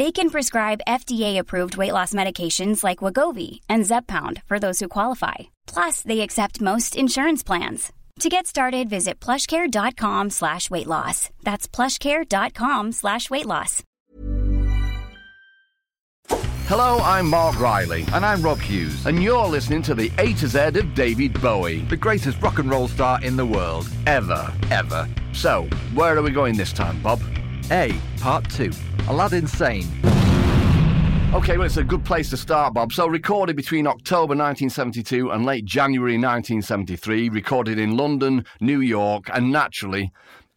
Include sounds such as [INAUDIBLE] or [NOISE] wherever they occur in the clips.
They can prescribe FDA-approved weight loss medications like Wegovy and Zepbound for those who qualify. Plus, they accept most insurance plans. To get started, visit plushcare.com slash weight loss. That's plushcare.com slash weight loss. Hello, I'm Mark Riley, And I'm Rob Hughes, and you're listening to the A to Z of David Bowie. the greatest rock and roll star in the world, Ever. ever. So, where are we going this time, Bob? A, Part 2. Aladdin Sane. Okay, well, it's a good place to start, Bob. So, recorded between October 1972 and late January 1973, recorded in London, New York, and naturally,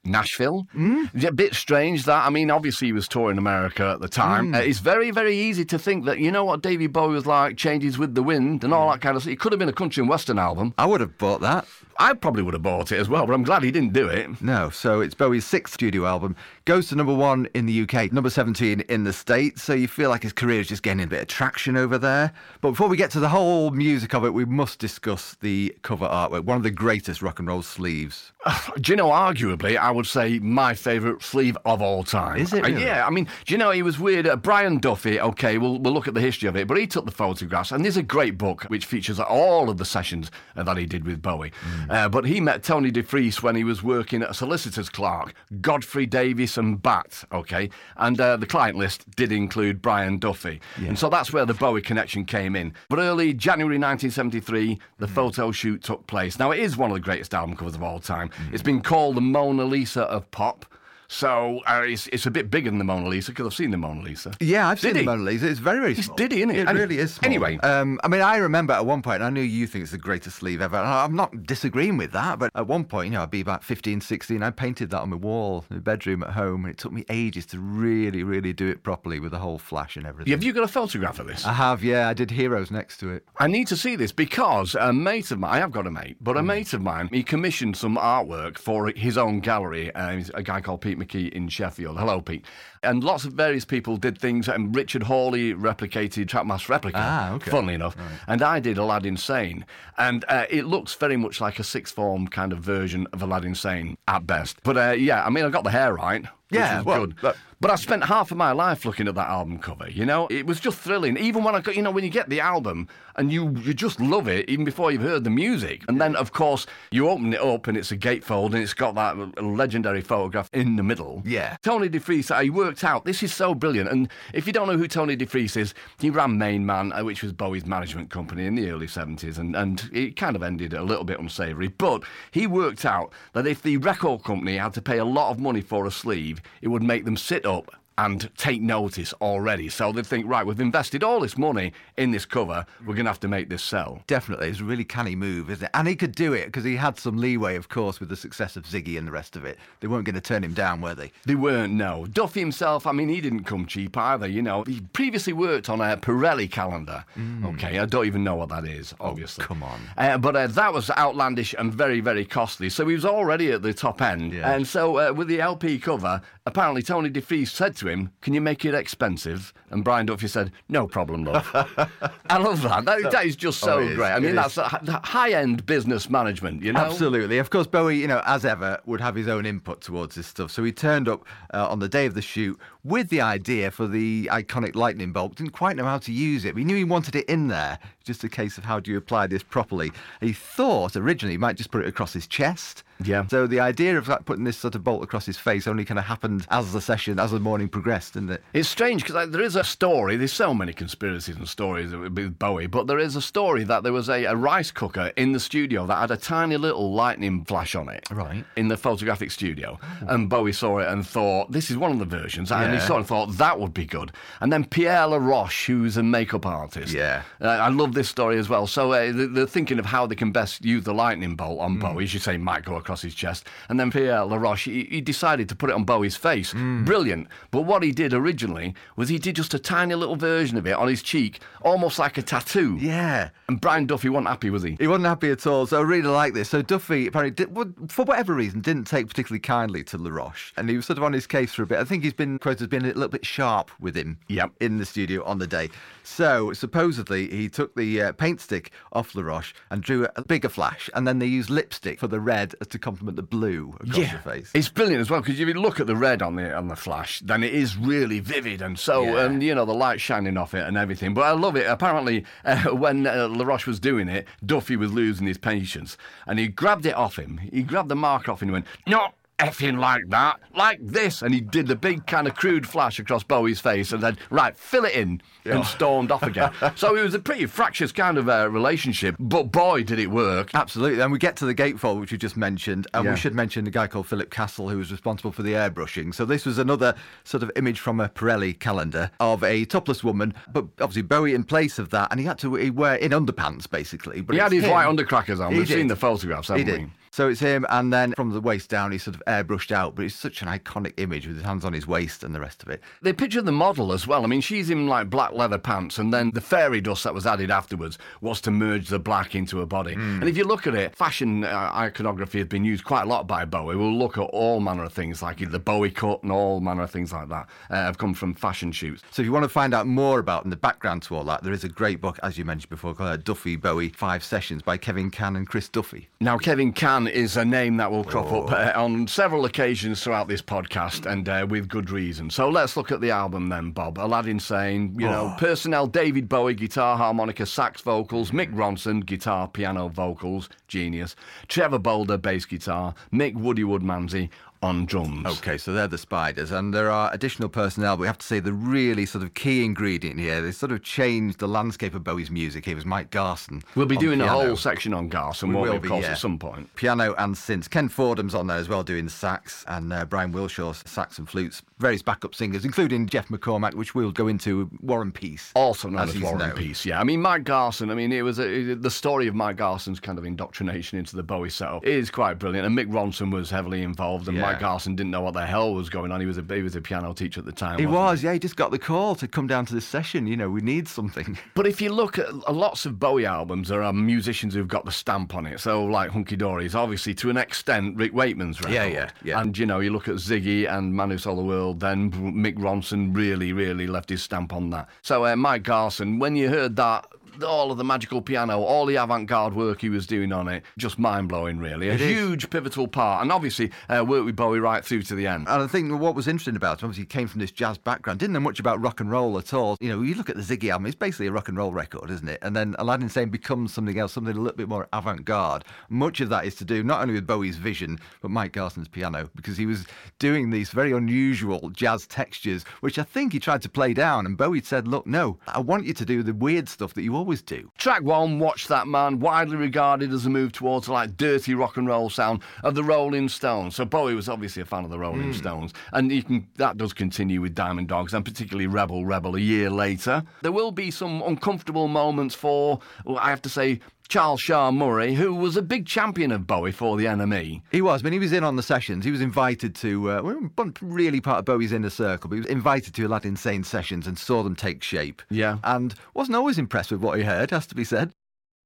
Nashville. Mm. A bit strange that. I mean, obviously, he was touring America at the time. Uh, it's very, very easy to think that, you know what Davy Bowie was like, Changes with the Wind, and all that kind of stuff. It could have been a country and western album. I would have bought that. I probably would have bought it as well, but I'm glad he didn't do it. No, so it's Bowie's sixth studio album. Goes to number one in the UK, number 17 in the States. So you feel like his career is just gaining a bit of traction over there. But before we get to the whole music of it, we must discuss the cover artwork. One of the greatest rock and roll sleeves. [LAUGHS] Do you know, arguably, I would say my favourite sleeve of all time. Is it really? yeah, I mean, do you know, he was weird. Uh, Brian Duffy, okay, we'll, we'll look at the history of it, but he took the photographs, and there's a great book which features all of the sessions uh, that he did with Bowie. Hmm. Uh, but he met Tony DeFries when he was working at a solicitor's clerk, Godfrey Davis and Batt, okay? And uh, the client list did include Brian Duffy. And so that's where the Bowie connection came in. But early January 1973, the Hmm. photo shoot took place. Now, it is one of the greatest album covers of all time. Hmm. It's been called the Mona Lisa of pop. So uh, it's, it's a bit bigger than the Mona Lisa because I've seen the Mona Lisa. Yeah, I've seen the? Mona Lisa. It's very, very It's small. diddy, innit? It And- really is small. anyway. Um, I mean, I remember at one point, and I know you think it's the greatest sleeve ever. and I'm not disagreeing with that, but at one point, you know, I'd be about 15, 16, I painted that on my wall in the bedroom at home, and it took me ages to really, really do it properly with the whole flash and everything. Have you got a photograph of this? I have, yeah. I did Heroes next to it. I need to see this because a mate of mine, I have got a mate, but a Hmm. mate of mine, he commissioned some artwork for his own gallery. Uh, he's a guy called Pete McKee in Sheffield. Hello, Pete. And lots of various people did things, and Richard Hawley replicated Trackmaster Replica, Ah, okay. funnily enough. And I did Aladdin Sane. And uh, it looks very much like a sixth form kind of version of Aladdin Sane at best. But uh, yeah, I mean, I got the hair right. Yeah, was well, good. that- But I spent half of my life looking at that album cover. You know, it was just thrilling. Even when I got, you know, when you get the album and you you just love it, even before you've heard the music. And then, of course, you open it up and it's a gatefold and it's got that legendary photograph in the middle. Yeah. Tony DeFries, he worked out. This is so brilliant. And if you don't know who Tony DeFries is, he ran MainMan, uh, which was Bowie's management company in the early 70s, and, and it kind of ended a little bit unsavoury. But he worked out that if the record company had to pay a lot of money for a sleeve, it would make them sit up and take notice already. So they'd think, right, we've invested all this money in this cover, we're going to have to make this sell. Definitely. It's a really canny move, isn't it? And he could do it because he had some leeway, of course, with the success of Ziggy and the rest of it. They weren't going to turn him down, were they? They weren't, no. Duffy himself, I mean, he didn't come cheap either, you know. He previously worked on a Pirelli calendar. Okay, I don't even know what that is, obviously. come on. Uh, but uh, that was outlandish and very, very costly. So he was already at the top end. Yeah. And so uh, with the LP cover, apparently Tony DeFries said to him, Can you make it expensive? And Brian Duffy said, No problem, love. [LAUGHS] I love that. That, that is just so Oh, great. I mean, that's high end business management, you know? Absolutely. Of course, Bowie, you know, as ever, would have his own input towards this stuff. So he turned up uh, on the day of the shoot with the idea for the iconic lightning bolt. Didn't quite know how to use it. We knew he wanted it in there Just a case of how do you apply this properly. He thought originally he might just put it across his chest. Yeah. So the idea of like, putting this sort of bolt across his face only kind of happened as the session, as the morning progressed, didn't it? It's strange because like, there is a story. There's so many conspiracies and stories with Bowie, but there is a story that there was a, a rice cooker in the studio that had a tiny little lightning flash on it. Right. In the photographic studio, and Bowie saw it and thought, "This is one of the versions," and he sort of thought that would be good. And then Pierre Laroche, who's a makeup artist, Yeah. uh, I love this story as well. So uh, they're thinking of how they can best use the lightning bolt on Bowie. As you say, might go across his chest. And then Pierre Laroche, he, he decided to put it on Bowie's face. Brilliant. But what he did originally was he did just a tiny little version of it on his cheek, almost like a tattoo. Yeah. And Brian Duffy wasn't happy, was he? He wasn't happy at all, so I really like this. So Duffy apparently, did, for whatever reason, didn't take particularly kindly to LaRoche, and he was sort of on his case for a bit. I think he's been quoted as being a little bit sharp with him Yep. in the studio on the day. So supposedly he took the uh, paint stick off LaRoche and drew a bigger flash, and then they used lipstick for the red to complement the blue across the face. It's brilliant as well because if you look at the red on the on the flash, then it is really vivid and so Yeah. and you know the light shining off it and everything. But I love it. Apparently, [LAUGHS] uh, when uh, Laroche was doing it, Duffy was losing his patience and he grabbed it off him. He grabbed the marker off him and went, "Not effing like that, like this," and he did the big kind of crude flash across Bowie's face and then right, fill it in and stormed off again. [LAUGHS] so it was a pretty fractious kind of uh, relationship, but boy, did it work. Absolutely. And we get to the gatefold, which you just mentioned, and Yeah. we should mention a guy called Philip Castle, who was responsible for the airbrushing. So this was another sort of image from a Pirelli calendar of a topless woman, but obviously Bowie in place of that, and he had to wear in underpants basically. But He had his him. white undercrackers on. He We've did. seen the photographs, haven't did. So it's him, and then from the waist down, he's sort of airbrushed out, but it's such an iconic image with his hands on his waist and the rest of it. They picture the model as well. I mean, she's in like black leather pants, and then the fairy dust that was added afterwards was to merge the black into her body. And if you look at it, fashion uh, iconography has been used quite a lot by Bowie. We'll look at all manner of things like the Bowie cut and all manner of things like that uh, have come from fashion shoots. So if you want to find out more about and the background to all that, there is a great book, as you mentioned before, called uh, Duffy Bowie Five Sessions by Kevin Cann and Chris Duffy. Now, Kevin Cann is a name that will crop up uh, on several occasions throughout this podcast, and uh, with good reason. So let's look at the album then, Bob. Aladdin Sane, you know, personnel David Bowie, guitar, harmonica, sax vocals, Mick Ronson, guitar, piano, vocals, genius, Trevor Bolder, bass guitar, Mick Woody Woodmansey on drums. Okay, so they're the spiders, and there are additional personnel. But we have to say the really sort of key ingredient here. They sort of changed the landscape of Bowie's music. He was Mike Garson. We'll be doing piano. a whole section on Garson, We won't of course, yeah. at some point. Piano and synths. Ken Fordham's on there as well doing sax, and uh, Brian Wilshaw's sax and flutes. Various backup singers, including Geoff MacCormack, which we'll go into. Warren Peace, Also known as as War and. Peace, yeah. I mean, Mike Garson, I mean, it was a, the story of Mike Garson's kind of indoctrination into the Bowie setup is quite brilliant. And Mick Ronson was heavily involved, and Yeah. Mike Garson didn't know what the hell was going on. He was a, he was a piano teacher at the time. He was, yeah. He just got the call to come down to this session. You know, we need something. [LAUGHS] But if you look at uh, lots of Bowie albums, there are musicians who've got the stamp on it. So, like Hunky Dory is obviously to an extent Rick Wakeman's record. Yeah, yeah, yeah. And you know, you look at Ziggy and Man Who the World, then Mick Ronson really, really left his stamp on that. So, uh, Mike Garson, when you heard that. All of the magical piano, all the avant-garde work he was doing on it, just mind-blowing, really. A It is. huge pivotal part, and obviously uh, worked with Bowie right through to the end. And I think what was interesting about him, obviously, he came from this jazz background, didn't know much about rock and roll at all. You know, you look at the Ziggy album, it's basically a rock and roll record, isn't it? And then Aladdin Sane becomes something else, something a little bit more avant garde. Much of that is to do not only with Bowie's vision, but Mike Garson's piano, because he was doing these very unusual jazz textures, which I think he tried to play down. And Bowie said, Look, no, I want you to do the weird stuff that you always do. Track one, Watch That Man, widely regarded as a move towards like dirty rock and roll sound of the Rolling Stones. So Bowie was obviously a fan of the Rolling hmm. Stones, and you can that does continue with Diamond Dogs and particularly Rebel Rebel a year later. There will be some uncomfortable moments for, well, I have to say. Charles Shaar Murray, who was a big champion of Bowie for the NME. He was. I mean, he was in on the sessions. He was invited to, uh, wasn't really part of Bowie's inner circle, but he was invited to Aladdin Sane sessions and saw them take shape. Yeah. And wasn't always impressed with what he heard, has to be said.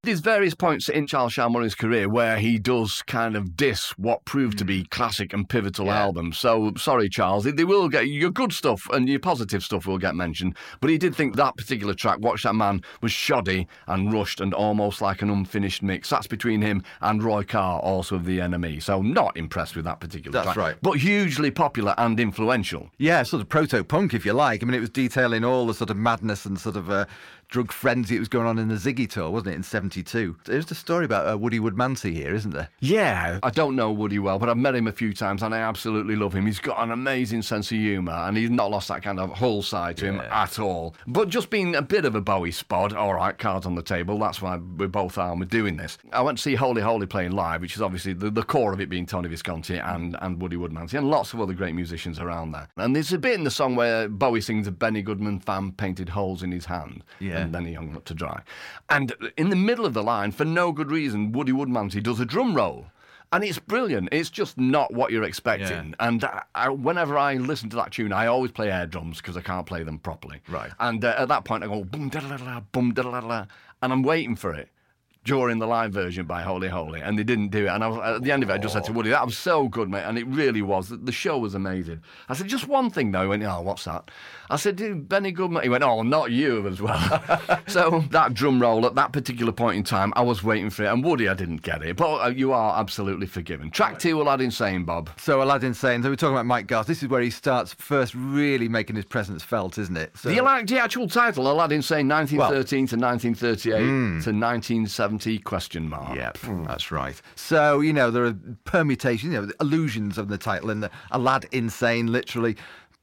There's various points in Charles Shaar Murray's career where he does kind of diss what proved to be classic and pivotal Yeah. albums. So sorry, Charles, they will get your good stuff and your positive stuff will get mentioned. But he did think that particular track, "Watch That Man," was shoddy and rushed and almost like an unfinished mix. That's between him and Roy Carr, also of the NME. So not impressed with that particular That's track. right. But hugely popular and influential. Yeah, sort of proto punk, if you like. I mean, it was detailing all the sort of madness and sort of uh, drug frenzy that was going on in the Ziggy tour, wasn't it, in 72? There's the story about uh, Woody Woodmansey here, isn't there? Yeah, I don't know Woody well, but I've met him a few times and I absolutely love him. He's got an amazing sense of humour and he's not lost that kind of whole side to him at all. But just being a bit of a Bowie spod, all right, cards on the table, that's why we both are and we're doing this. I went to see Holy Holy playing live, which is obviously the, the core of it being Tony Visconti and, and Woody Woodmansey and lots of other great musicians around there. And there's a bit in the song where Bowie sings a Benny Goodman fan painted holes in his hand Yeah. And then he hung up to dry. And in the middle of the line, for no good reason, Woody Woodmansey does a drum roll. And it's brilliant. It's just not what you're expecting. And I, I, whenever I listen to that tune, I always play air drums because I can't play them properly. Right. And uh, at that point, I go boom da da da boom da da da, and I'm waiting for it during the live version by Holy Holy, and they didn't do it. And I was, at the end of it, I just said to Woody, "That was so good, mate," and it really was. The- show was amazing. I said, "Just one thing though." He went, "Oh, what's that?" I said, "Dude, Benny Goodman." He went, "Oh, not you as well." [LAUGHS] so that drum roll at that particular point in time, I was waiting for it, and Woody, I didn't get it, but uh, you are absolutely forgiven. Track two, Aladdin Sane, Bob. So Aladdin Sane, so we're talking about Mike Garson. This is where he starts first really making his presence felt, isn't it? So, Do you like the actual title, Aladdin Sane 1913 to 1938 to 1970 question mark? Yeah, hmm. that's right. So, you know, there are permutations, you know, allusions of the title and the Alad Insane, literally.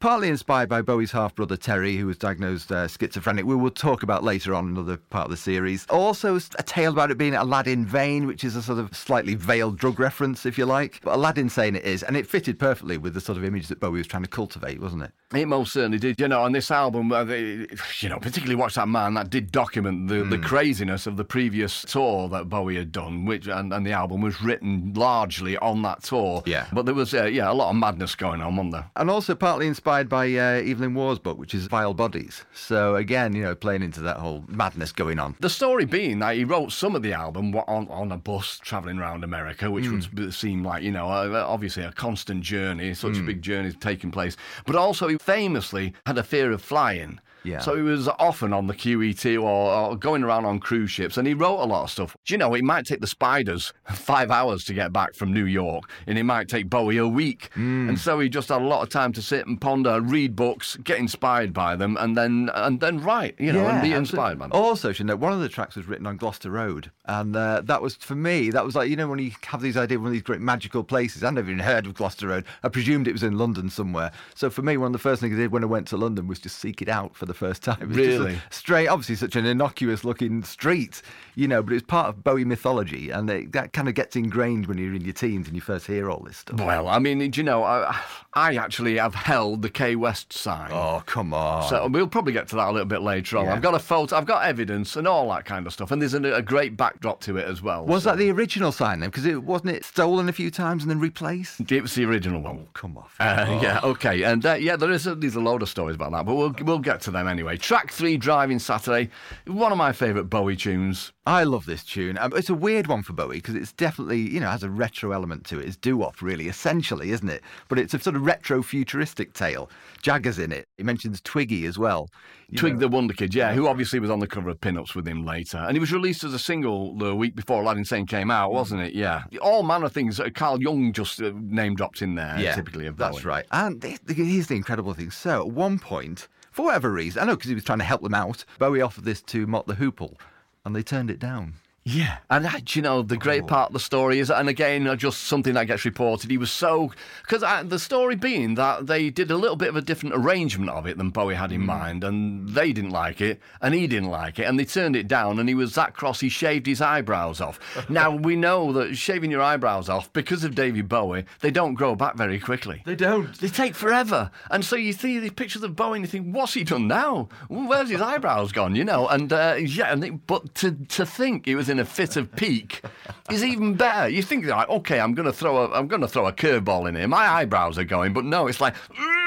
Partly inspired by Bowie's half brother Terry, who was diagnosed uh, schizophrenic. We will talk about later on another part of the series. Also, a tale about it being Aladdin Vain, which is a sort of slightly veiled drug reference, if you like. But Aladdin Sane it is, and it fitted perfectly with the sort of image that Bowie was trying to cultivate, wasn't it? It most certainly did. You know, on this album, uh, they, you know, particularly Watch That Man, that did document the, the craziness of the previous tour that Bowie had done, which and, and the album was written largely on that tour. Yeah. But there was, uh, yeah, a lot of madness going on, wasn't there? And also partly inspired by uh, Evelyn Waugh's book, which is Vile Bodies. So, again, you know, playing into that whole madness going on. The story being that he wrote some of the album on, on a bus travelling around America, which Hmm. would seem like, you know, obviously a constant journey, such a big journey taking place. But also, he famously had a fear of flying. Yeah. So he was often on the QE2 or, or going around on cruise ships, and he wrote a lot of stuff. Do you know, it might take the Spiders [LAUGHS] five hours to get back from New York, and it might take Bowie a week. Hmm. And so he just had a lot of time to sit and ponder, read books, get inspired by them, and then and then write, you know, and be inspired by them. Also, you know, one of the tracks was written on Gloucester Road, and uh, that was for me. That was like you know when you have these ideas, of one of these great magical places. I'd never even heard of Gloucester Road. I presumed it was in London somewhere. So for me, one of the first things I did when I went to London was just seek it out for the first time. [LAUGHS] It was just a Really? straight, obviously, such an innocuous-looking street, you know, but it's part of Bowie mythology, and it, that kind of gets ingrained when you're in your teens and you first hear all this stuff. Well, I mean, do you know, I, I actually have held the K West sign. Oh come on! So we'll probably get to that a little bit later on. Yeah. I've got a photo, I've got evidence and all that kind of stuff, and there's a, a great backdrop to it as well. was so- that the original sign then? Because it wasn't it stolen a few times and then replaced. It was the original one. Come off. Uh, Yeah, okay, and uh, yeah, there is a, there's a load of stories about that, but we'll we'll get to them anyway. Track three, Driving Saturday, one of my favourite Bowie tunes. I love this tune. Um, it's a weird one for Bowie because it's definitely, you know, has a retro element to it. It's doo-wop, really, essentially, isn't it? But it's a sort of retro futuristic tale. Jagger's in it. He mentions Twiggy as well. You Twig know. the Wonder Kid, yeah, who obviously was on the cover of Pin-Ups with him later. And he was released as a single the week before Aladdin Sane came out, wasn't it? Yeah. All manner of things. Uh, Carl Jung just uh, name dropped in there, yeah, typically of that's right. And here's the incredible thing. So at one point, for whatever reason, I know because he was trying to help them out, Bowie offered this to Mott the Hoople, and they turned it down. Yeah, and uh, do you know the Oh. great part of the story is, and again, uh, just something that gets reported. He was so because uh, the story being that they did a little bit of a different arrangement of it than Bowie had in Hmm. mind, and they didn't like it, and he didn't like it, and they turned it down, and he was that cross he shaved his eyebrows off. [LAUGHS] now we know that shaving your eyebrows off because of David Bowie, they don't grow back very quickly. They don't. They take forever. And so you see these pictures of Bowie and you think, what's he done now? Where's his eyebrows gone? You know, and uh, yeah, and it, but to, to think he was in a fit of pique is even better. You think like, okay, I'm gonna throw a I'm gonna throw a curveball in here. My eyebrows are going, but no, it's like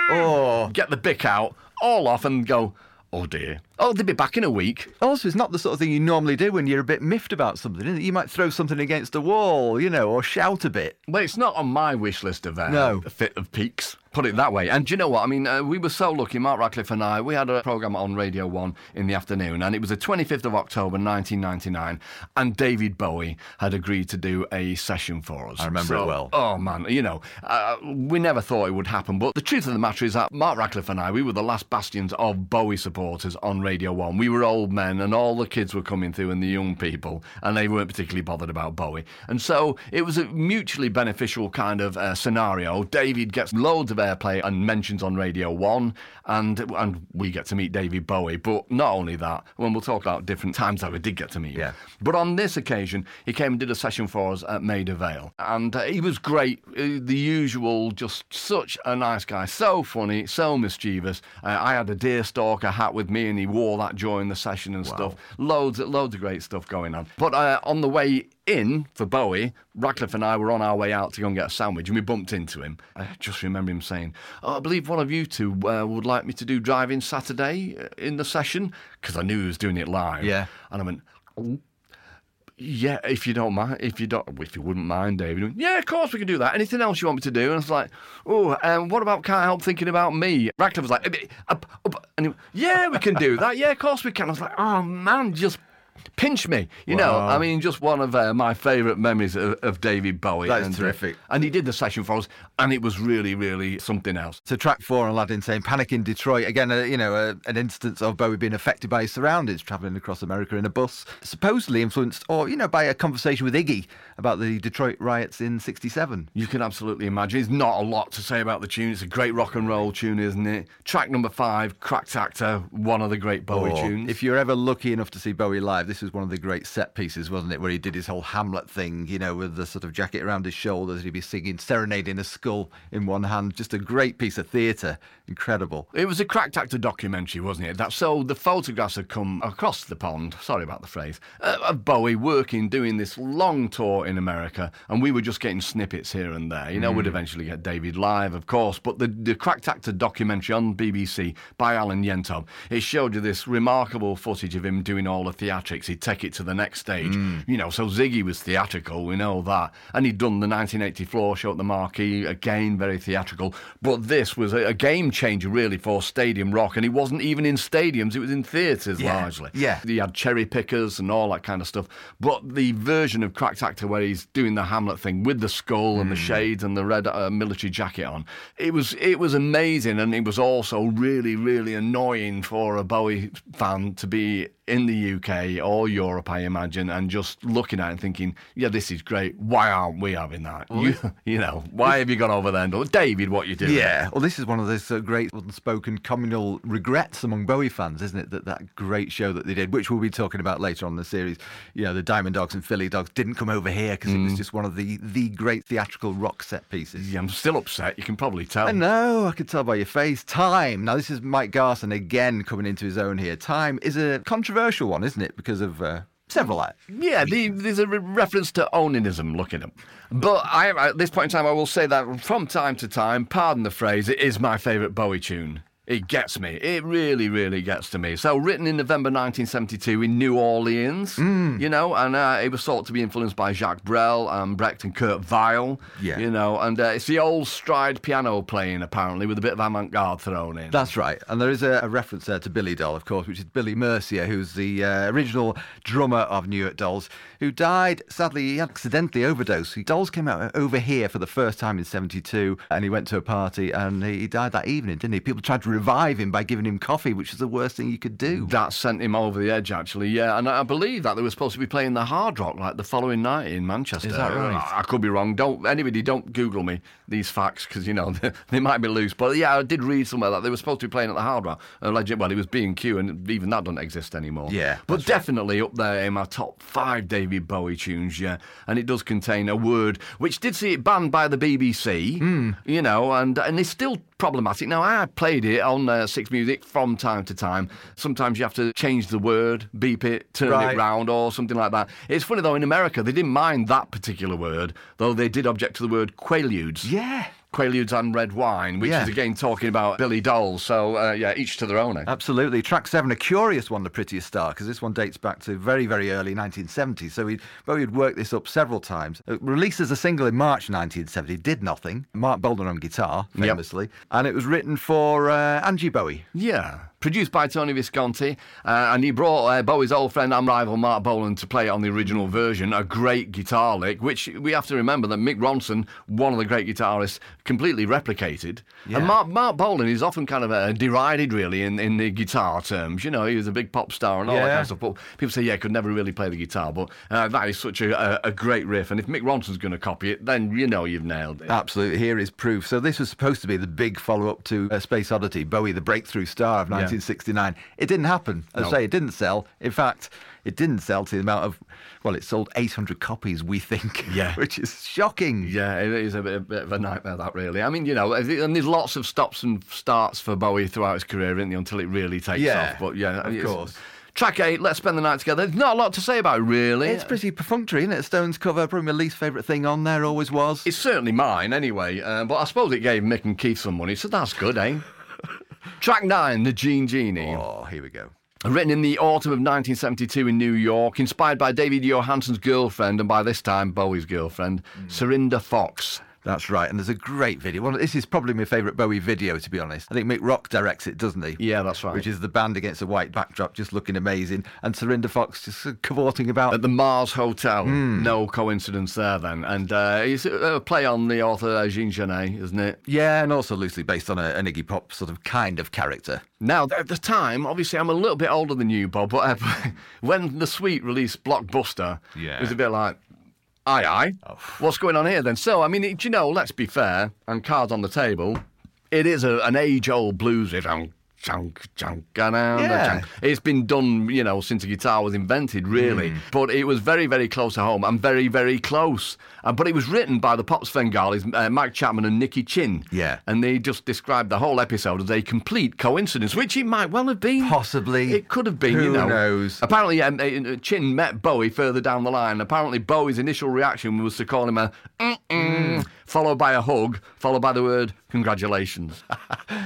Oh. get the Bic out, all off and go, oh dear. Oh, they'll be back in a week. Also, it's not the sort of thing you normally do when you're a bit miffed about something? You might throw something against a wall, you know, or shout a bit. Well, it's not on my wish list of uh, No. A fit of peaks. Put it that way. And do you know what? I mean, uh, we were so lucky, Mark Radcliffe and I, we had a programme on Radio 1 in the afternoon, and it was the 25th of October 1999, and David Bowie had agreed to do a session for us. I remember So- it well. Oh, man, you know, uh, we never thought it would happen, but the truth of the matter is that Mark Radcliffe and I, we were the last bastions of Bowie supporters on Radio 1. We were old men, and all the kids were coming through, and the young people, and they weren't particularly bothered about Bowie. And so it was a mutually beneficial kind of uh, scenario. David gets loads of airplay and mentions on Radio 1, and, and we get to meet David Bowie. But not only that, when we'll talk about different times that we did get to meet him. Yeah. But on this occasion, he came and did a session for us at Maida Vale. And uh, he was great. Uh, the usual, just such a nice guy. So funny, so mischievous. Uh, I had a deerstalker hat with me and he wore that during the session and stuff. Loads, loads of great stuff going on. But uh, on the way in for Bowie, Radcliffe and I were on our way out to go and get a sandwich and we bumped into him. I just remember him saying, oh, I believe one of you two uh, would like me to do driving Saturday uh, in the session because I knew he was doing it live. Yeah. And I went, "Oh, yeah, if you don't mind, if you don't, if you wouldn't mind, David. Went, Yeah, of course we can do that. Anything else you want me to do? And I was like, Oh, um, what about can't help thinking about me? Radcliffe was like, up, up," and he Yeah, we can do that. Yeah, of course we can. I was like, Oh man, just pinch me. You know, I mean, just one of uh, my favourite memories of, of David Bowie. That is and, uh, terrific. and he did the session for us, and it was really, really something else. So track four, Aladdin Sane "Panic in Detroit." Again, uh, you know, uh, an instance of Bowie being affected by his surroundings, travelling across America in a bus, supposedly influenced, or you know, by a conversation with Iggy about the Detroit riots in '67. You can absolutely imagine. There's not a lot to say about the tune. It's a great rock and roll tune, isn't it? Track number five, Cracked Actor, one of the great Bowie Or, tunes. If you're ever lucky enough to see Bowie live, this was one of the great set pieces, wasn't it? Where he did his whole Hamlet thing, you know, with the sort of jacket around his shoulders, he'd be singing, serenading a skull in one hand. Just a great piece of theatre. Incredible. It was a cracked actor documentary, wasn't it? That so the photographs had come across the pond. Sorry about the phrase uh, of Bowie working, doing this long tour in America, and we were just getting snippets here and there. You know, we'd eventually get David live, of course, but the the cracked actor documentary on BBC by Alan Yentob, it showed you this remarkable footage of him doing all the theatrics. He'd take it to the next stage. You know, so Ziggy was theatrical, we know that, and he'd done the 1980 floor show at the Marquee, again very theatrical. But this was a, a game changer really for stadium rock, and it wasn't even in stadiums; it was in theatres Yeah, largely. yeah. he had cherry pickers and all that kind of stuff. But the version of Cracked Actor where he's doing the Hamlet thing with the skull and the shades and the red uh, military jacket on, it was it was amazing, and it was also really really annoying for a Bowie fan to be in the UK or Europe, I imagine, and just looking at it and thinking, yeah, this is great. Why aren't we having that? You, [LAUGHS] you know, why have you gone over there and David, what you doing? Yeah, well, this is one of those uh, great unspoken communal regrets among Bowie fans, isn't it? That that great show that they did, which we'll be talking about later on in the series. You know, the Diamond Dogs and Philly Dogs didn't come over here because it was just one of the the great theatrical rock set pieces. Yeah, I'm still upset. You can probably tell. I know, I could tell by your face. Time. Now, this is Mike Garson again coming into his own here. Time is a controversial one, isn't it? Because of uh, several. Yeah, the, there's a re- reference to onanism, look at him. But I, at this point in time, I will say that from time to time, pardon the phrase, it is my favourite Bowie tune. It gets me. It really, really gets to me. So, written in November 1972 in New Orleans, you know, and uh, it was thought to be influenced by Jacques Brel, and Brecht, and Kurt Weill, Yeah. you know, and uh, it's the old stride piano playing, apparently, with a bit of avant garde thrown in. That's right. And there is a, a reference there to Billy Doll, of course, which is Billy Murcia, who's the uh, original drummer of New York Dolls, who died, sadly, he accidentally overdosed. He, Dolls came out over here for the first time in 72, and he went to a party, and he, he died that evening, didn't he? People tried to revive him by giving him coffee, which is the worst thing you could do. That sent him over the edge, actually. Yeah, and I believe that they were supposed to be playing the Hard Rock like the following night in Manchester. Is that right? I could be wrong. Don't anybody don't Google me these facts because you know they, [LAUGHS] they might be loose. But yeah, I did read somewhere that they were supposed to be playing at the Hard Rock. Alleged, well, it was B and Q, and even that doesn't exist anymore. Yeah, but definitely up there in my top five David Bowie tunes. Yeah, and it does contain a word which did see it banned by the BBC. Hmm. You know, and and it's still problematic. Now I played it on uh, Six Music from time to time. Sometimes you have to change the word, beep it, turn Right. it round, or something like that. It's funny though. In America, they didn't mind that particular word, though they did object to the word quaaludes. Yeah. Quaaludes and Red Wine, which Yeah. is again talking about Billy Dole. So, uh, yeah, each to their own. Eh? Absolutely. Track seven, a curious one, The Prettiest Star, because this one dates back to very, very early 1970. So he, Bowie had worked this up several times. Uh, released as a single in March 1970, did nothing. Marc Bolan on guitar, Yep. famously. And it was written for uh, Angie Bowie. Yeah. Produced by Tony Visconti, uh, and he brought uh, Bowie's old friend and rival Marc Bolan to play it on the original version. A great guitar lick, which we have to remember that Mick Ronson, one of the great guitarists, completely replicated. Yeah. And Mark, Marc Bolan is often kind of uh, derided, really, in, in the guitar terms. You know, he was a big pop star and all that kind of stuff. But people say, yeah, could never really play the guitar. But uh, that is such a, a, a great riff. And if Mick Ronson's going to copy it, then you know you've nailed it. Absolutely, here is proof. So this was supposed to be the big follow-up to uh, Space Oddity, Bowie, the breakthrough star of 1969. It didn't happen. As No. I say, it didn't sell. In fact, it didn't sell to the amount of, well, it sold 800 copies, we think. Yeah. [LAUGHS] which is shocking. Yeah, it is a bit, a bit of a nightmare, that really. I mean, you know, and there's lots of stops and starts for Bowie throughout his career, isn't there, until it really takes Yeah, off. But yeah, of course. Track eight, Let's Spend the Night Together. There's not a lot to say about it, really. It's pretty perfunctory, isn't it? Stones cover, probably my least favourite thing on there, always was. It's certainly mine, anyway. Uh, but I suppose it gave Mick and Keith some money, so that's good, eh? Track nine, The Gene Genie. oh, here we go. Written in the autumn of 1972 in New York, inspired by David Johansen's girlfriend, and by this time Bowie's girlfriend. Hmm. Cyrinda Foxe. That's right, and there's a great video. One, this is probably my favourite Bowie video, to be honest. I think Mick Rock directs it, doesn't he? Yeah, that's right. Which is the band against a white backdrop, just looking amazing, and Cyrinda Foxe just cavorting about. At the Mars Hotel. Hmm. No coincidence there, then. And uh, it's a play on the author uh, Jean Genet, isn't it? Yeah, and also loosely based on a, an Iggy Pop sort of kind of character. Now, at the time, obviously, I'm a little bit older than you, Bob, but uh, [LAUGHS] when The Sweet released Blockbuster, Yeah. it was a bit like, aye, aye. Oh. What's going on here then? So, I mean, it, you know, let's be fair, and cards on the table, it is a, an age old blues. Chunk, chunk, Yeah. chunk. It's been done, you know, since the guitar was invented, really. Hmm. But it was very, very close to home and very, very close. Uh, but it was written by the Pop Svengalis, uh, Mike Chapman and Nicky Chinn. Yeah. And they just described the whole episode as a complete coincidence, which it might well have been. Possibly. It could have been, Who you know. knows? Apparently, um, uh, Chinn met Bowie further down the line. Apparently, Bowie's initial reaction was to call him a mm-mm, followed by a hug, followed by the word congratulations. [LAUGHS]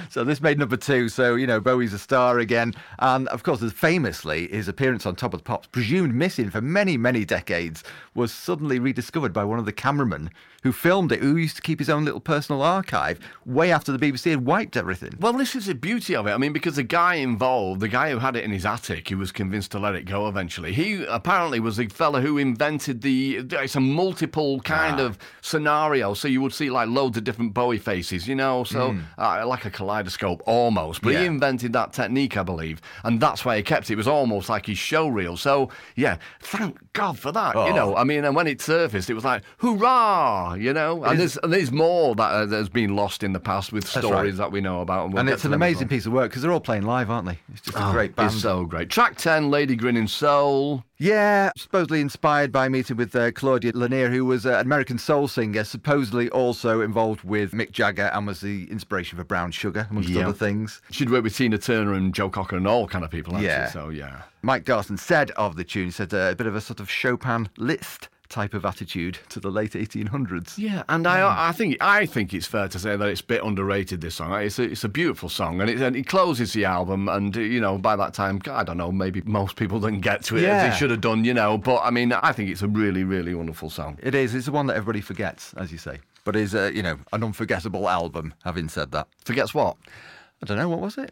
So this made number two. So, you know, Bowie's a star again. And of course, as famously, his appearance on Top of the Pops, presumed missing for many, many decades, was suddenly rediscovered by one of the cameramen who filmed it, who used to keep his own little personal archive way after the BBC had wiped everything. Well, this is the beauty of it. I mean, because the guy involved, the guy who had it in his attic, he was convinced to let it go eventually. He apparently was the fella who invented the. It's a multiple kind of scenario. So you would see like loads of different Bowie faces, you know, so uh, like a kaleidoscope almost. But Yeah. he invented that technique, I believe. And that's why he kept it. It was almost like his show reel. So, yeah, thank God for that. You Oh. know, I mean, and when it surfaced, it was like, hurrah, you know? And there's, and there's more that uh, has been lost in the past with right. stories that we know about. we'll and it's an amazing piece of work because they're all playing live, aren't they? It's just a great band. It's so great. Track 10, Lady Grinning Soul. Yeah, supposedly inspired by a meeting with uh, Claudia Lennear, who was an American soul singer, supposedly also involved with Mick Jagger and was the inspiration for Brown Sugar, amongst Yeah. other things. She'd worked with Tina Turner and Joe Cocker and all kind of people, Yeah. she? So, yeah. Mike Garson said of the tune, he said uh, a bit of a sort of Chopin Liszt type of attitude to the late 1800s. Yeah, and I, I think I think it's fair to say that it's a bit underrated. This song, it's a, it's a beautiful song, and it, and it closes the album. And you know, by that time, I don't know, maybe most people didn't get to it as they should have done. You know, but I mean, I think it's a really, really wonderful song. It is. It's the one that everybody forgets, as you say. But is, uh, you know, an unforgettable album, having said that. Forgets what? I don't know, what was it?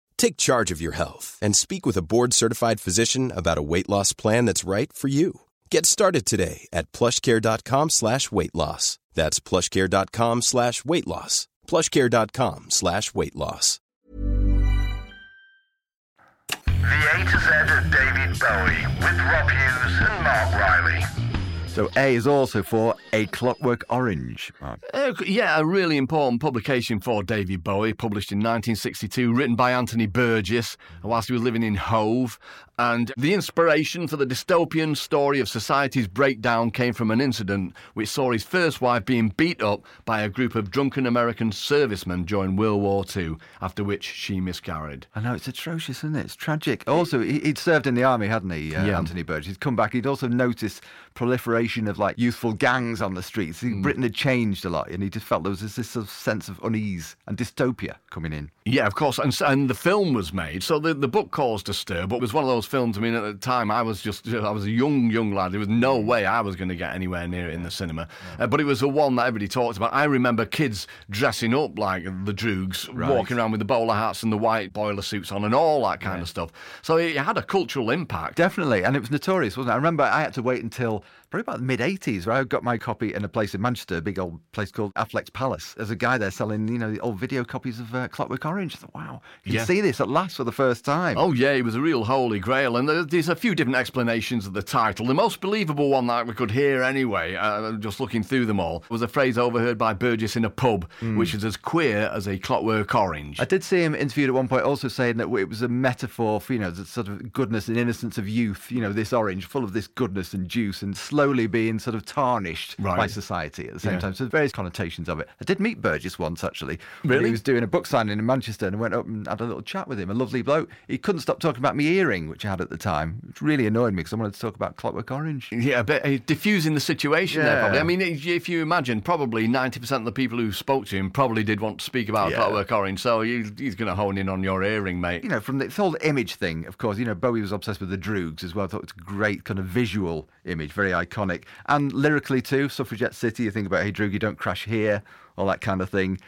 Take charge of your health and speak with a board-certified physician about a weight loss plan that's right for you. Get started today at plushcare.com slash weight loss. That's plushcare.com slash weight loss. plushcare.com slash weight loss. The A to Z of David Bowie with Rob Hughes and Mark Riley. So A is also for A Clockwork Orange. Uh, yeah, a really important publication for David Bowie, published in 1962, written by Anthony Burgess whilst he was living in Hove. And the inspiration for the dystopian story of society's breakdown came from an incident which saw his first wife being beat up by a group of drunken American servicemen during World War II, after which she miscarried. I know, it's atrocious, isn't it? It's tragic. Also, he- he'd served in the army, hadn't he, uh, Yeah. Anthony Burgess? He'd come back. He'd also noticed proliferation of like youthful gangs on the streets. Mm. Britain had changed a lot, and he just felt there was this, this sort of sense of unease and dystopia coming in. Yeah, of course, and, and the film was made. So the, the book caused a stir, but it was one of those films. I mean, at the time, I was just I was a young young lad. There was no way I was going to get anywhere near it in the cinema. Uh, but it was the one that everybody talked about. I remember kids dressing up like the Droogs, walking around with the bowler hats and the white boiler suits on, and all that kind of stuff. So it had a cultural impact. Definitely, and it was notorious, wasn't it? I remember I had to wait until probably about the mid 80s where I got my copy in a place in Manchester, a big old place called Affleck's Palace. There's a guy there selling, you know, the old video copies of uh, Clockwork Orange. I thought, wow, you Yeah. can see this at last for the first time. Oh yeah, it was a real holy grail, and there's a few different explanations of the title. The most believable one that we could hear anyway, uh, just looking through them all, was a phrase overheard by Burgess in a pub, which is as queer as a clockwork orange. I did see him interviewed at one point also saying that it was a metaphor for, you know, the sort of goodness and innocence of youth, you know, this orange full of this goodness and juice and slowly being sort of tarnished Right. by society at the same Yeah. time. So there's various connotations of it. I did meet Burgess once actually. Really? He was doing a book signing in Manchester and I went up and had a little chat with him. A lovely bloke. He couldn't stop talking about my earring, which I had at the time, which really annoyed me because I wanted to talk about Clockwork Orange. Yeah, but uh, diffusing the situation there, probably. I mean, if you imagine, probably 90% of the people who spoke to him probably did want to speak about Yeah. Clockwork Orange, so he, he's going to hone in on your earring, mate. you know, from this whole image thing, of course, you know, Bowie was obsessed with the Droogs as well. I thought it was a great kind of visual image, very iconic. And lyrically too, Suffragette City, you think about, hey, Droog, you don't crash here, all that kind of thing.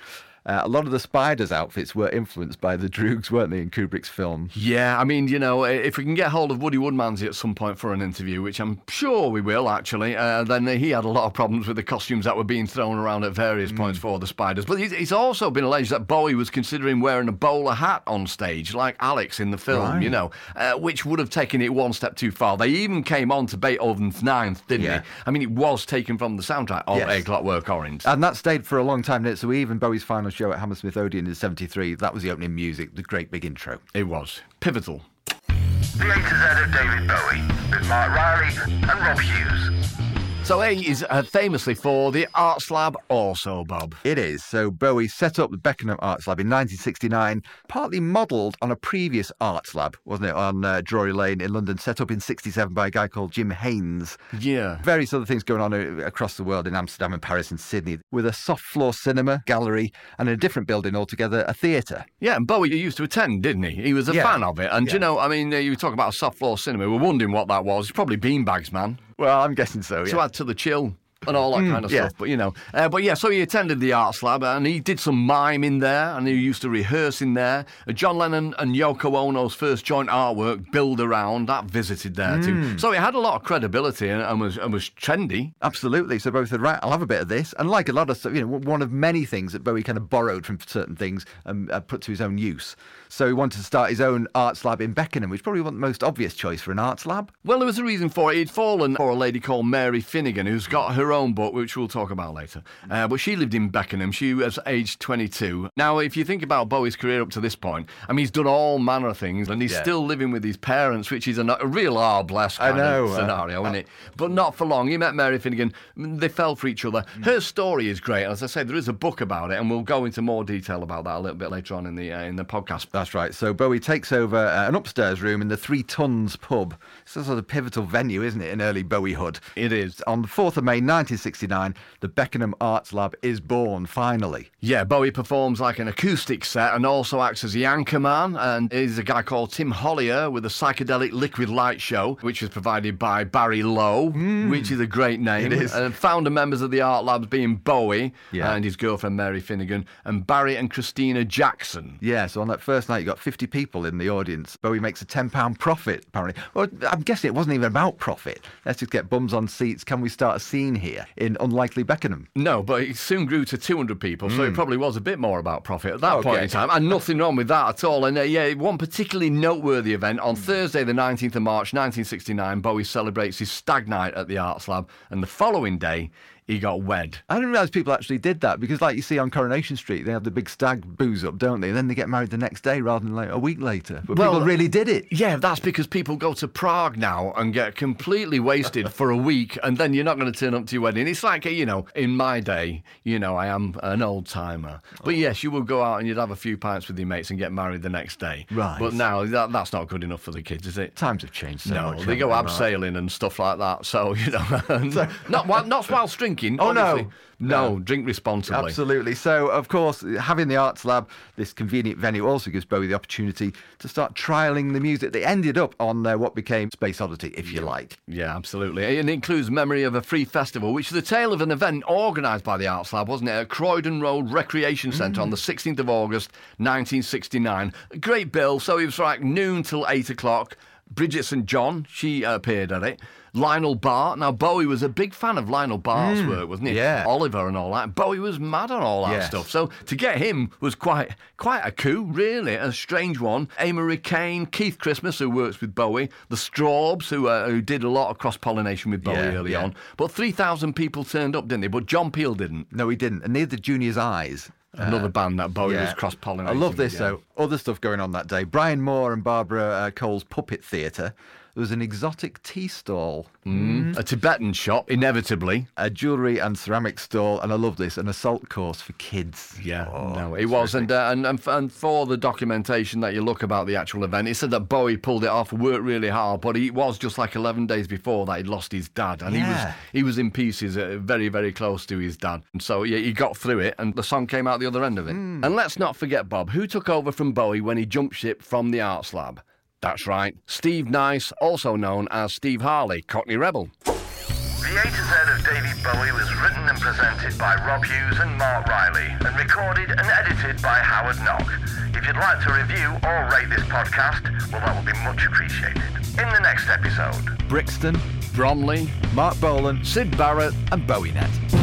Uh, a lot of the Spiders outfits were influenced by the Droogs, weren't they, in Kubrick's film? Yeah, I mean, you know, if we can get hold of Woody Woodmansey at some point for an interview, which I'm sure we will actually, uh, then he had a lot of problems with the costumes that were being thrown around at various points for the Spiders. But it's, it's also been alleged that Bowie was considering wearing a bowler hat on stage, like Alex in the film, Right. you know, uh, which would have taken it one step too far. They even came on to Beethoven's Ninth, didn't Yeah. they? I mean, it was taken from the soundtrack of Yes. A Clockwork Orange. And that stayed for a long time. didn't it? So even Bowie's final show at Hammersmith Odeon in 73, that was the opening music, the great big intro. it was pivotal. The A to Z of David Bowie with Mark Riley and Rob Hughes. So A is uh, famously for the Arts Lab, also, Bob. It is. So Bowie set up the Beckenham Arts Lab in 1969, partly modelled on a previous arts lab, wasn't it, on uh, Drury Lane in London, set up in 67 by a guy called Jim Haynes. Yeah. Various other things going on uh, across the world in Amsterdam and Paris and Sydney, with a soft floor cinema, gallery, and in a different building altogether, a theatre. Yeah, and Bowie used to attend, didn't he? He was a Yeah. fan of it. And, you know, I mean, uh, you talk about a soft floor cinema. We're wondering what that was. It's probably beanbags, man. Well, I'm guessing so, To add to the chill and all that kind of Mm, yeah. stuff. But, you know, uh, but yeah, so he attended the Arts Lab and he did some mime in there and he used to rehearse in there. Uh, John Lennon and Yoko Ono's first joint artwork, Build Around, that visited there Mm. too. So it had a lot of credibility and, and, was, and was trendy. Absolutely. So both said, right, I'll have a bit of this. And like a lot of stuff, you know, one of many things that Bowie kind of borrowed from certain things and uh, put to his own use. So he wanted to start his own arts lab in Beckenham, which probably wasn't the most obvious choice for an arts lab. Well, there was a reason for it. He'd fallen for a lady called Mary Finnigan, who's got her own book, which we'll talk about later. Uh, but she lived in Beckenham. She was aged 22. Now, if you think about Bowie's career up to this point, I mean, he's done all manner of things, and he's Yeah. still living with his parents, which is a, a real hard blessed I kind know, of uh, scenario, isn't it? But not for long. He met Mary Finnigan. They fell for each other. Mm. Her story is great. As I say, there is a book about it, and we'll go into more detail about that a little bit later on in the uh, in the podcast. That's right. So Bowie takes over uh, an upstairs room in the Three Tons pub. It's a sort of pivotal venue, isn't it, in early Bowiehood? It is. On the 4th of May 1969, the Beckenham Arts Lab is born, finally. Yeah, Bowie performs like an acoustic set and also acts as the anchor man. And is a guy called Tim Hollier with a psychedelic liquid light show, which is provided by Barry Lowe, hmm. which is a great name. It is. And founder members of the art labs being Bowie Yeah. and his girlfriend Mary Finnigan and Barry and Christina Jackson. Yeah, so on that first night, you got 50 people in the audience. Bowie makes a £10 profit, apparently. Well, I'm guessing it wasn't even about profit. Let's just get bums on seats. Can we start a scene here in unlikely Beckenham? No, but it soon grew to 200 people, so it probably was a bit more about profit at that point Hmm. In time. And nothing wrong with that at all. And uh, yeah, one particularly noteworthy event on Thursday, the 19th of March, 1969, Bowie celebrates his stag night at the Arts Lab, and the following day, he got wed. I didn't realise people actually did that because, like you see on Coronation Street, they have the big stag booze up, don't they? And then they get married the next day rather than like a week later. But Well, people really did it. Yeah, that's because people go to Prague now and get completely wasted for a week, and then you're not going to turn up to your wedding. It's like, you know, in my day, you know, I am an old timer. But yes, you would go out and you'd have a few pints with your mates and get married the next day. Right. But now that, that's not good enough for the kids, is it? Times have changed so no, much. they go haven't right? abseiling and stuff like that. So you know, [LAUGHS] and not while, not whilst [LAUGHS] drinking. Oh, no. obviously. no, No. drink responsibly. Absolutely. So, of course, having the Arts Lab, this convenient venue, also gives Bowie the opportunity to start trialling the music. They ended up on uh, what became Space Oddity, if you like. Yeah, absolutely. And it includes memory of a free festival, which is the tale of an event organised by the Arts Lab, wasn't it? At Croydon Road Recreation Centre on the 16th of August, 1969. Great bill. So it was like noon till 8 o'clock. Bridget St. John, she appeared at it. Lionel Bart. Now, Bowie was a big fan of Lionel Bart's work, wasn't he? yeah. Oliver and all that. Bowie was mad on all that Yes. stuff. So to get him was quite quite a coup, really, a strange one. Amory Kane, Keith Christmas, who works with Bowie, the Strawbs, who uh, who did a lot of cross pollination with Bowie Yeah, early yeah. on. But three thousand people turned up, didn't they? But John Peel didn't. No, he didn't. And neither Junior's Eyes. Another band that Bowie was cross pollinating. I love this, though. Other stuff going on that day. Brian Moore and Barbara uh, Cole's Puppet Theatre. There was an exotic tea stall, A Tibetan shop, inevitably. a jewellery and ceramic stall, and I love this, an assault course for kids. Yeah, Oh, no, it was, and, uh, and and and for the documentation that you look about the actual event, it said that Bowie pulled it off, worked really hard, but he was just like 11 days before that he'd lost his dad, and he was he was in pieces, uh, very very close to his dad, and so yeah, he got through it, and the song came out the other end of it. Hmm. And let's not forget Bob, who took over from Bowie when he jumped ship from the Arts Lab. That's right, Steve Nice, also known as Steve Harley, Cockney Rebel. The A to Z of David Bowie was written and presented by Rob Hughes and Mark Riley and recorded and edited by Howard Knock. If you'd like to review or rate this podcast, well, that would be much appreciated. In the next episode, Brixton, Bromley, Marc Bolan, Syd Barrett, and BowieNet.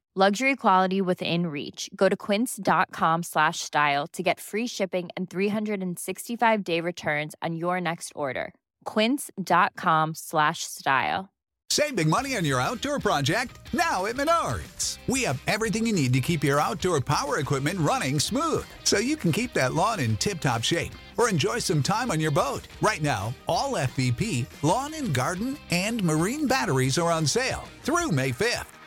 Luxury quality within reach. Go to quince.com slash style to get free shipping and 365 day returns on your next order. Quince.com slash style. Save big money on your outdoor project now at Menards. We have everything you need to keep your outdoor power equipment running smooth so you can keep that lawn in tip top shape or enjoy some time on your boat. Right now, all FVP, lawn and garden, and marine batteries are on sale through May 5th.